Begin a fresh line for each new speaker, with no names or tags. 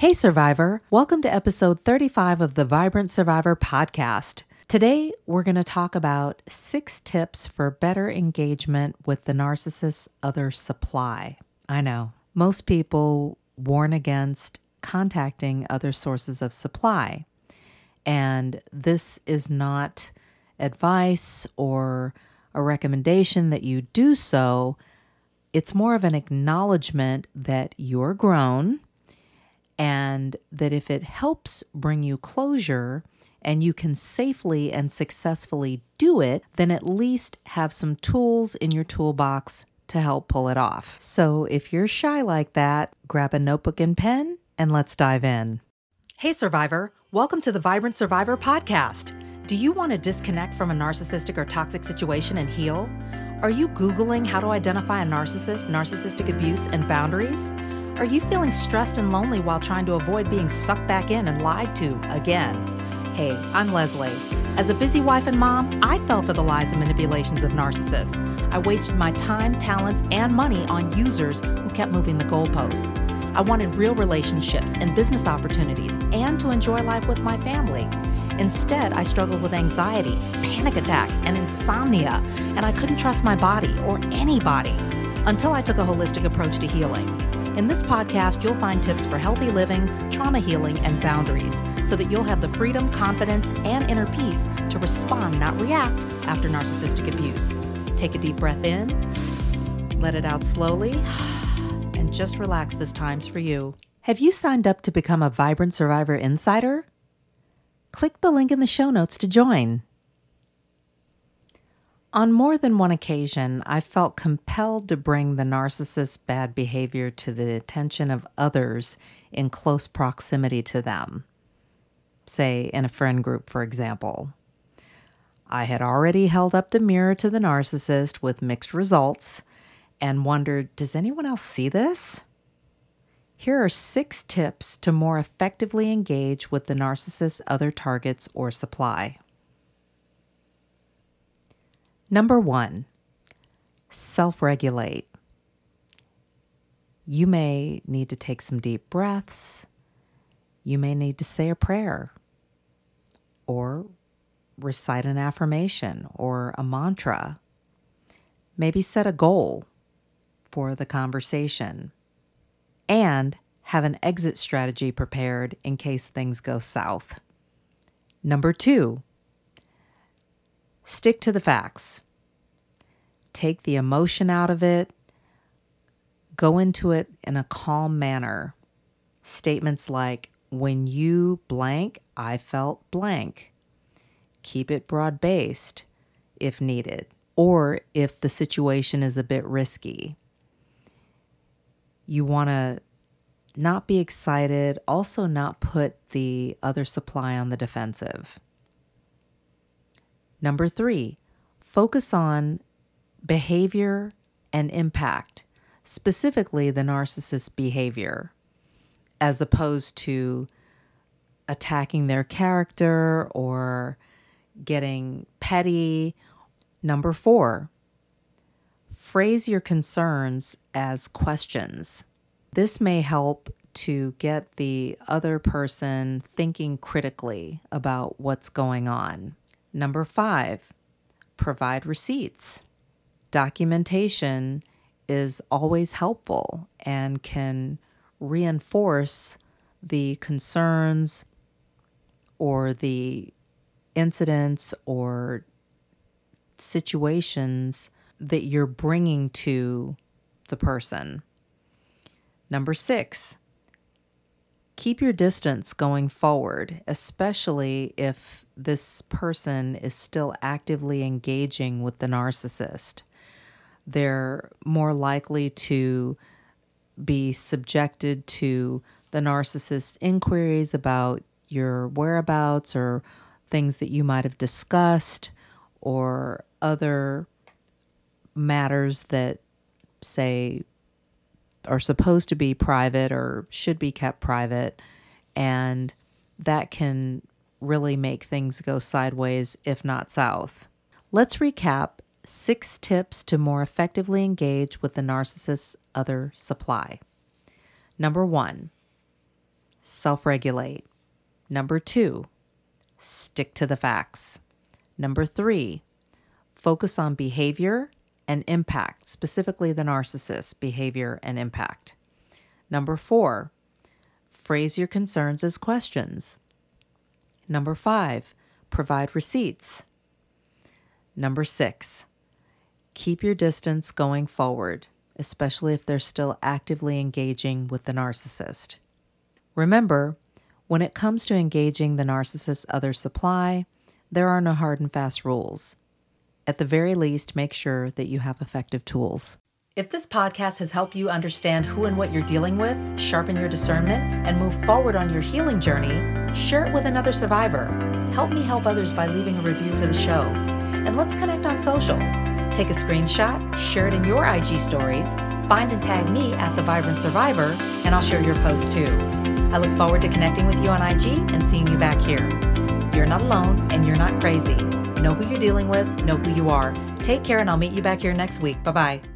Hey, Survivor. Welcome to episode 35 of the Vibrant Survivor podcast. Today, we're going to talk about six tips for better engagement with the narcissist's other supply. I know most people warn against contacting other sources of supply, and this is not advice or a recommendation that you do so. It's more of an acknowledgement that you're grown and that if it helps bring you closure and you can safely and successfully do it, then at least have some tools in your toolbox to help pull it off. So if you're shy like that, grab a notebook and pen and let's dive in. Hey, Survivor, welcome to the Vibrant Survivor podcast. Do you want to disconnect from a narcissistic or toxic situation and heal? Are you Googling how to identify a narcissist, narcissistic abuse, and boundaries? Are you feeling stressed and lonely while trying to avoid being sucked back in and lied to again? Hey, I'm Lesley. As a busy wife and mom, I fell for the lies and manipulations of narcissists. I wasted my time, talents, and money on users who kept moving the goalposts. I wanted real relationships and business opportunities and to enjoy life with my family. Instead, I struggled with anxiety, panic attacks, and insomnia, and I couldn't trust my body or anybody until I took a holistic approach to healing. In this podcast, you'll find tips for healthy living, trauma healing, and boundaries so that you'll have the freedom, confidence, and inner peace to respond, not react, after narcissistic abuse. Take a deep breath in, let it out slowly, and just relax. This time's for you. Have you signed up to become a Vibrant Survivor Insider? Click the link in the show notes to join. On more than one occasion, I felt compelled to bring the narcissist's bad behavior to the attention of others in close proximity to them. Say, in a friend group, for example. I had already held up the mirror to the narcissist with mixed results and wondered does anyone else see this? Here are six tips to more effectively engage with the narcissist's other targets or supply. Number one, self regulate. You may need to take some deep breaths. You may need to say a prayer or recite an affirmation or a mantra. Maybe set a goal for the conversation and have an exit strategy prepared in case things go south. Number two, Stick to the facts. Take the emotion out of it. Go into it in a calm manner. Statements like, when you blank, I felt blank. Keep it broad based if needed, or if the situation is a bit risky. You want to not be excited, also not put the other supply on the defensive. Number three, focus on behavior and impact, specifically the narcissist's behavior, as opposed to attacking their character or getting petty. Number four, phrase your concerns as questions. This may help to get the other person thinking critically about what's going on. Number five, provide receipts. Documentation is always helpful and can reinforce the concerns or the incidents or situations that you're bringing to the person. Number six, keep your distance going forward, especially if this person is still actively engaging with the narcissist. They're more likely to be subjected to the narcissist's inquiries about your whereabouts or things that you might have discussed or other matters that, say, are supposed to be private or should be kept private. And that can really make things go sideways, if not south. Let's recap six tips to more effectively engage with the narcissist's other supply. Number one, self regulate. Number two, stick to the facts. Number three, focus on behavior and impact, specifically the narcissist's behavior and impact. Number four, phrase your concerns as questions. Number five, provide receipts. Number six, keep your distance going forward, especially if they're still actively engaging with the narcissist. Remember, when it comes to engaging the narcissist's other supply, there are no hard and fast rules. At the very least, make sure that you have effective tools. If this podcast has helped you understand who and what you're dealing with, sharpen your discernment, and move forward on your healing journey, share it with another survivor. Help me help others by leaving a review for the show. And let's connect on social. Take a screenshot, share it in your IG stories, find and tag me at The Vibrant Survivor, and I'll share your post too. I look forward to connecting with you on IG and seeing you back here. You're not alone and you're not crazy. Know who you're dealing with, know who you are. Take care, and I'll meet you back here next week. Bye bye.